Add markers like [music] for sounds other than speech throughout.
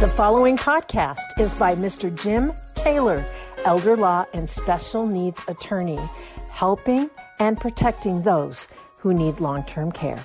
The following podcast is by Mr. Jim Koewler, elder law and special needs attorney, helping and protecting those who need long term care.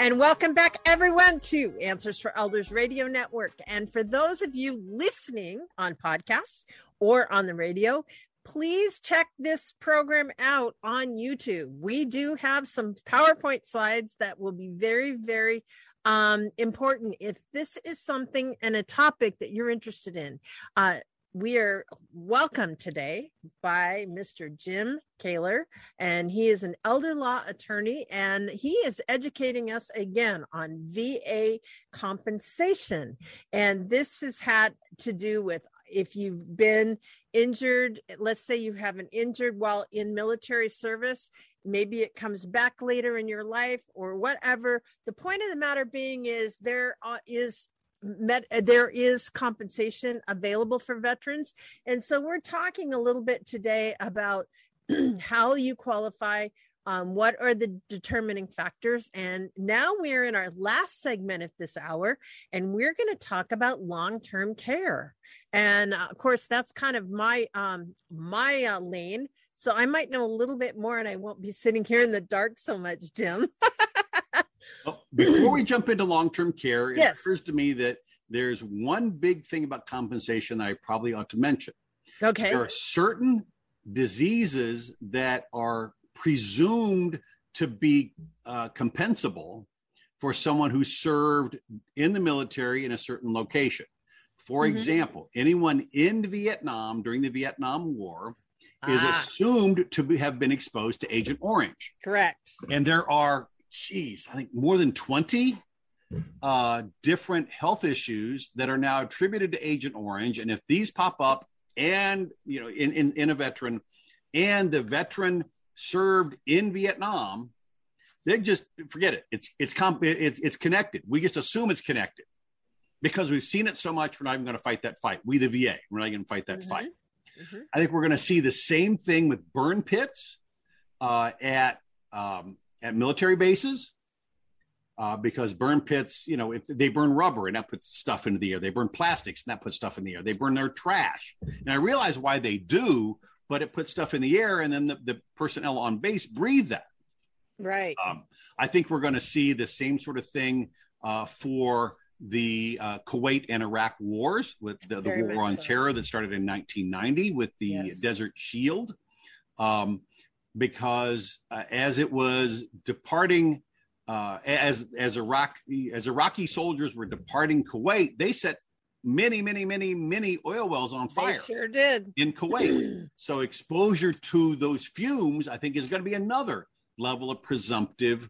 And welcome back, everyone, to Answers for Elders Radio Network. And for those of you listening on podcasts or on the radio, please check this program out on YouTube. We do have some PowerPoint slides that will be very, very um, important if this is something and a topic that you're interested in. Uh, we are welcomed today by Mr. Jim Koewler, and he is an elder law attorney, and he is educating us again on VA compensation. And this has had to do with if you've been injured, let's say you have an injured while in military service, maybe it comes back later in your life or whatever. The point of the matter being is there uh, is met there is compensation available for veterans. And so we're talking a little bit today about [clears throat] how you qualify um, what are the determining factors. And now we're in our last segment of this hour and we're going to talk about long-term care. And uh, of course that's kind of my um my uh, lane so i might know a little bit more and i won't be sitting here in the dark so much jim [laughs] well, before we jump into long-term care it Yes. occurs to me that there's one big thing about compensation that i probably ought to mention okay there are certain diseases that are presumed to be uh, compensable for someone who served in the military in a certain location. For Mhm. example, anyone in Vietnam during the Vietnam War is Ah, assumed to be, have been exposed to Agent Orange. correct And there are, geez, I think more than 20 uh, different health issues that are now attributed to Agent Orange. And if these pop up and, you know, in, in, in a veteran and the veteran served in Vietnam, they just forget it. It's, it's, comp- it's, it's connected. We just assume it's connected because we've seen it so much. We're not even going to fight that fight. We, the VA, we're not going to fight that Mhm. fight. Mhm. I think we're going to see the same thing with burn pits uh, at um, at military bases uh, because burn pits, you know, if they burn rubber and that puts stuff into the air, they burn plastics and that puts stuff in the air. They burn their trash, and I realize why they do, but it puts stuff in the air, and then the, the personnel on base breathe that. right Um, I think we're going to see the same sort of thing uh, for the uh, Kuwait and Iraq wars with the, the war on so. terror that started in 1990 with the Yes. Desert Shield. Um, because uh, as it was departing, uh, as as Iraq as Iraqi soldiers were departing Kuwait, they set many, many, many, many oil wells on they fire sure did in Kuwait. [clears throat] So exposure to those fumes, I think, is going to be another level of presumptive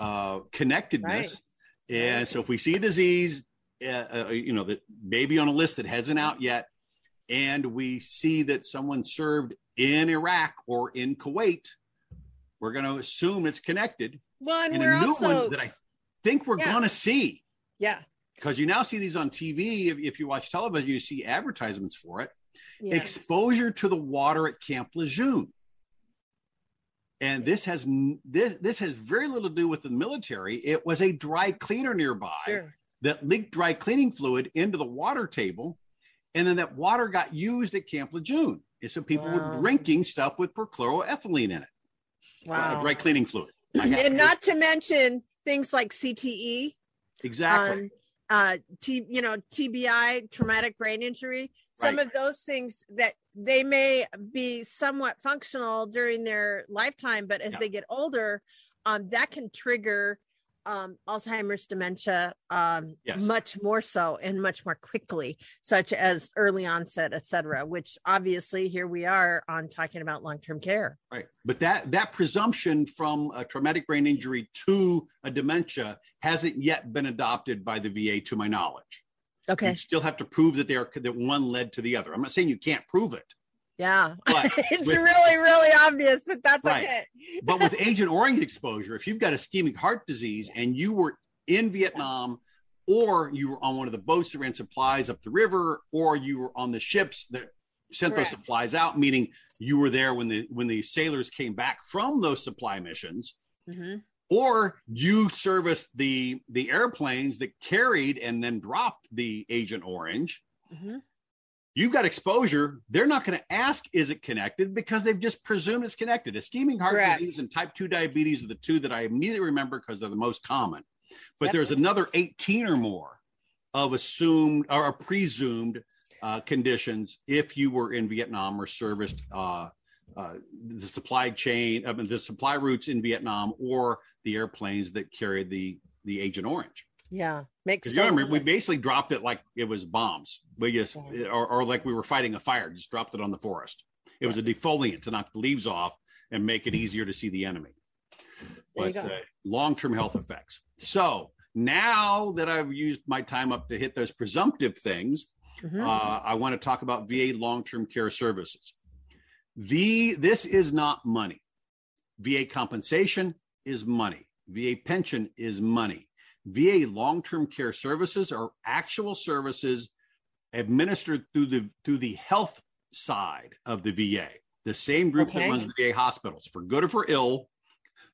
uh, connectedness. And so if we see a disease, uh, uh, you know, that maybe on a list that hasn't out yet, and we see that someone served in Iraq or in Kuwait, we're going to assume it's connected. well and And we're a new also one that I think we're Yeah. going to see yeah because you now see these on TV. If, if you watch television, you see advertisements for it yeah exposure to the water at Camp Lejeune. And this has this this has very little to do with the military. It was a dry cleaner nearby sure that leaked dry cleaning fluid into the water table, and then that water got used at Camp Lejeune. And so people Wow. were drinking stuff with perchloroethylene in it, uh, dry cleaning fluid. And not to mention things like CTE, exactly. um, uh, T, you know, TBI, traumatic brain injury. Some Right. of those things that they may be somewhat functional during their lifetime, but as Yeah. they get older, um, that can trigger um, Alzheimer's dementia um, Yes. much more so and much more quickly, such as early onset, et cetera, which obviously here we are on talking about long-term care. Right. But that that presumption from a traumatic brain injury to a dementia hasn't yet been adopted by the VA to my knowledge. Okay. You still have to prove that they are that one led to the other. I'm not saying you can't prove it, Yeah. [laughs] It's with- really, really obvious that that's Right. okay. [laughs] but with Agent Orange exposure, if you've got ischemic heart disease and you were in Vietnam or you were on one of the boats that ran supplies up the river or you were on the ships that sent those supplies out, meaning you were there when the when the sailors came back from those supply missions, hmm or you serviced the the airplanes that carried and then dropped the Agent Orange. Mm-hmm. You've got exposure. They're not going to ask, is it connected? Because they've just presumed it's connected. Ischemic heart Correct. disease and type 2 diabetes are the two that I immediately remember because they're the most common. But there's another 18 or more of assumed or presumed uh, conditions if you were in Vietnam or serviced uh, uh, the supply chain, I mean, the supply routes in Vietnam or the airplanes that carried the the Agent Orange. Yeah, makes. You remember, we basically dropped it like it was bombs. We just, yeah. or, or, like we were fighting a fire, just dropped it on the forest. It was a defoliant to knock the leaves off and make it easier to see the enemy. But uh, long-term health effects. So now that I've used my time up to hit those presumptive things, mm-hmm. uh, I want to talk about VA long-term care services. The this is not money. VA compensation is money. VA pension is money. VA long-term care services are actual services administered through the through the health side of the VA. The same group okay. that runs the VA hospitals, for good or for ill,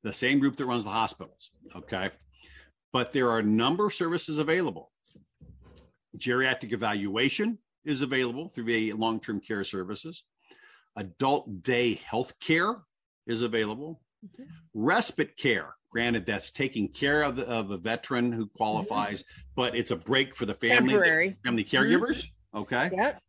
the same group that runs the hospitals. Okay. But there are a number of services available. Geriatric evaluation is available through VA long-term care services. Adult day health care is available. Okay. Respite care, granted, that's taking care of, the, of a veteran who qualifies, mm-hmm. but it's a break for the family, Temporary. family caregivers. Mm-hmm. Okay. Yep.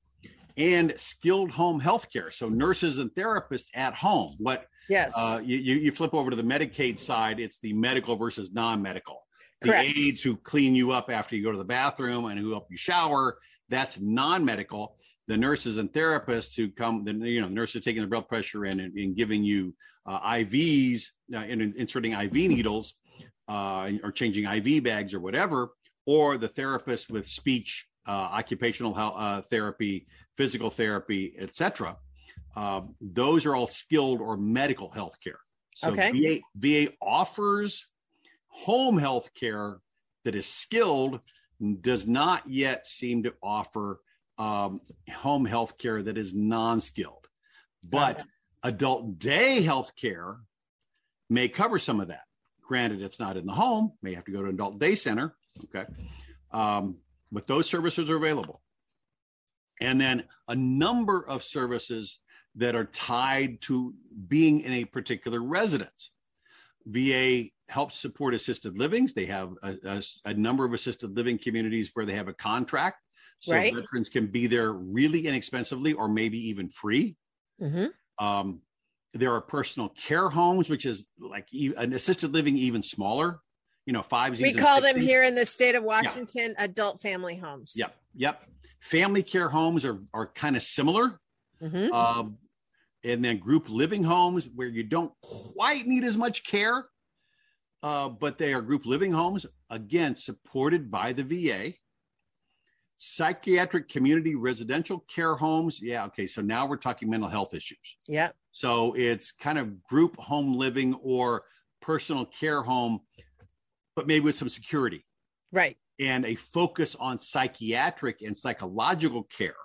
And skilled home health care. So nurses and therapists at home. What Yes. Uh, you, you flip over to the Medicaid side, it's the medical versus non medical. The Correct. aides who clean you up after you go to the bathroom and who help you shower, that's non medical the nurses and therapists who come, the you know, nurses taking the blood pressure in and, and giving you uh, IVs, uh, and inserting IV needles, uh, or changing IV bags or whatever, or the therapist with speech, uh, occupational health, uh, therapy, physical therapy, etc. Um, those are all skilled or medical health care. So okay. VA, VA offers home health care that is skilled, does not yet seem to offer um, home health care that is non-skilled. But adult day health care may cover some of that. Granted it's not in the home may have to go to an adult day center okay? Um, but those services are available. And then a number of services that are tied to being in a particular residence va helps support assisted livings they have a, a, a number of assisted living communities where they have a contract so right. veterans can be there really inexpensively or maybe even free. Mm-hmm. Um, there are personal care homes, which is like an assisted living, even smaller. You know, five. We call them here in the state of Washington yeah. adult family homes. Yep, yep. Family care homes are are kind of similar. Mm-hmm. Um, and then group living homes where you don't quite need as much care, uh, but they are group living homes again supported by the VA psychiatric community residential care homes. Yeah okay so now we're talking mental health issues. Yeah. So it's kind of group home living or personal care home but maybe with some security. Right. And a focus on psychiatric and psychological care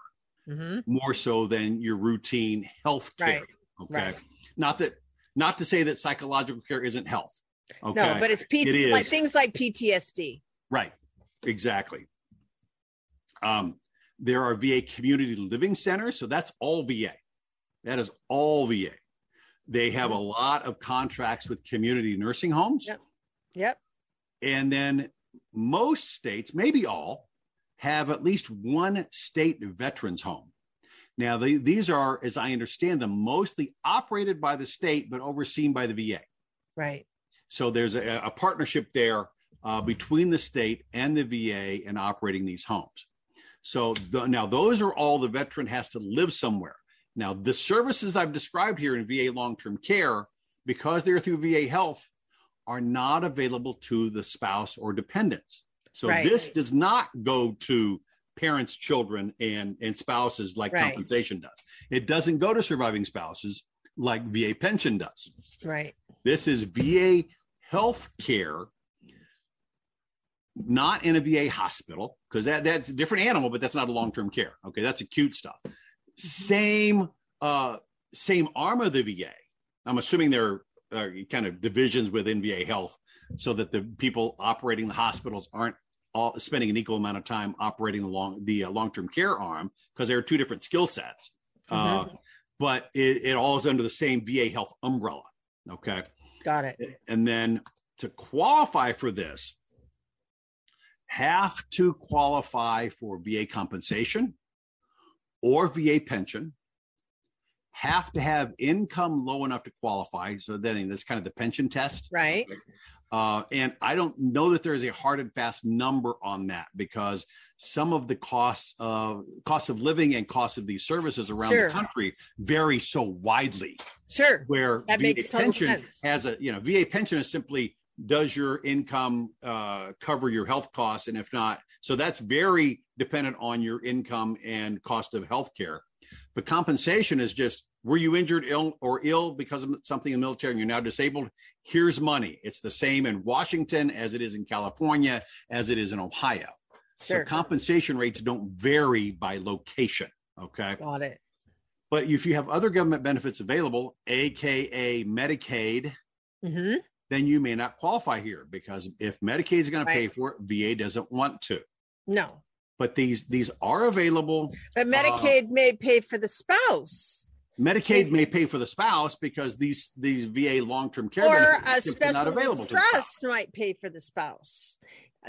mm-hmm. more so than your routine health care right. okay right. not that not to say that psychological care isn't health okay no but it's P- it like things like ptsd right exactly um, there are VA community living centers. So that's all VA. That is all VA. They have a lot of contracts with community nursing homes. Yep. Yep. And then most states, maybe all, have at least one state veterans home. Now, they, these are, as I understand them, mostly operated by the state, but overseen by the VA. Right. So there's a, a partnership there uh, between the state and the VA in operating these homes. So the, now those are all the veteran has to live somewhere. Now the services I've described here in VA long-term care, because they're through VA Health, are not available to the spouse or dependents. So right. this does not go to parents, children, and and spouses like right. compensation does. It doesn't go to surviving spouses like VA pension does. Right. This is VA health care not in a VA hospital because that that's a different animal, but that's not a long term care. Okay, that's acute stuff. Same uh, same arm of the VA. I'm assuming they're uh, kind of divisions within VA Health, so that the people operating the hospitals aren't all spending an equal amount of time operating the long the uh, long term care arm because there are two different skill sets. Uh, Mhm. but it, it all is under the same VA Health umbrella. Okay, Got it. and then to qualify for this, have to qualify for VA compensation or VA pension. Have to have income low enough to qualify. So then that's kind of the pension test. Right. Uh, and I don't know that there is a hard and fast number on that because some of the costs of cost of living and cost of these services around Sure. the country vary so widely. Sure. Where That VA makes total pension sense. has a you know VA pension is simply does your income uh, cover your health costs and if not, so that's very dependent on your income and cost of health care. But compensation is just were you injured ill or ill because of something in the military and you're now disabled? Here's money. It's the same in Washington as it is in California, as it is in Ohio. Sure. So compensation rates don't vary by location. Okay. Got it. But if you have other government benefits available, AKA Medicaid, hmm then you may not qualify here because if Medicaid is going to pay for it, VA doesn't want to. No. But these these are available. But uh, Medicaid may pay for the spouse Medicaid may pay for the spouse because these these VA long term care or a special available to the spouse. trust might pay for the spouse.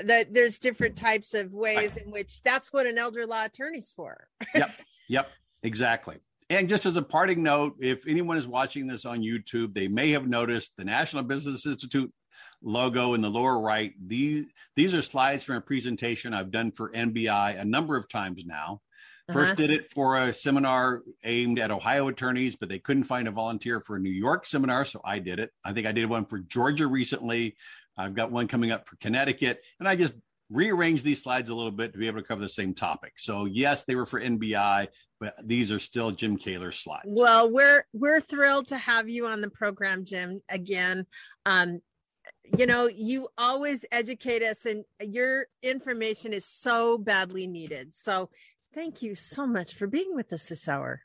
That there's different types of ways in which that's what an elder law attorney's for. [laughs] Yep, yep, exactly. And just as a parting note, if anyone is watching this on YouTube, they may have noticed the National Business Institute logo in the lower right. These these are slides from a presentation I've done for NBI a number of times now. First Uh-huh. did it for a seminar aimed at Ohio attorneys, but they couldn't find a volunteer for a New York seminar, so I did it. I think I did one for Georgia recently. I've got one coming up for Connecticut, and I just rearranged these slides a little bit to be able to cover the same topic. So yes, they were for NBI, but these are still Jim Koewler slides. Well, we're we're thrilled to have you on the program, Jim. Again, um, you know, you always educate us, and your information is so badly needed. So, thank you so much for being with us this hour.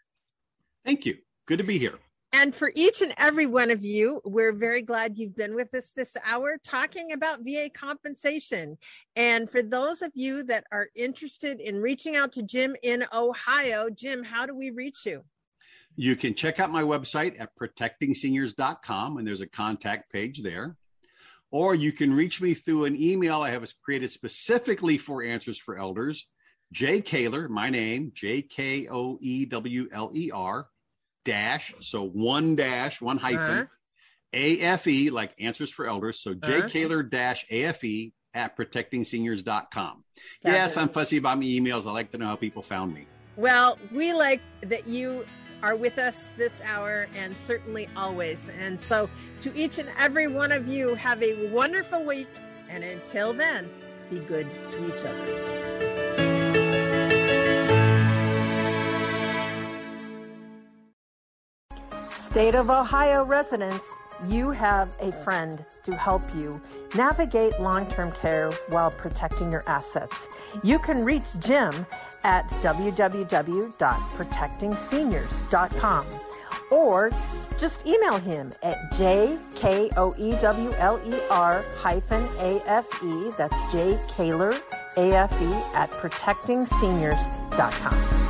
Thank you. Good to be here. And for each and every one of you, we're very glad you've been with us this hour talking about VA compensation. And for those of you that are interested in reaching out to Jim in Ohio, Jim, how do we reach you? You can check out my website at protectingseniors.com, and there's a contact page there. Or you can reach me through an email I have created specifically for Answers for Elders. J. Koewler, my name, J K O E W L E R, dash, so one dash, one hyphen, Uh-huh. AFE, like Answers for Elders. So J. Uh-huh. Koewler dash AFE at protectingseniors.com. Yes, I'm fussy about my emails. I like to know how people found me. Well, we like that you are with us this hour and certainly always. And so, to each and every one of you, have a wonderful week. And until then, be good to each other. State of Ohio residents, you have a friend to help you navigate long term care while protecting your assets. You can reach Jim at www.protectingseniors.com or just email him at jkoewler hyphen afe, that's J Koewler afe at protectingseniors.com.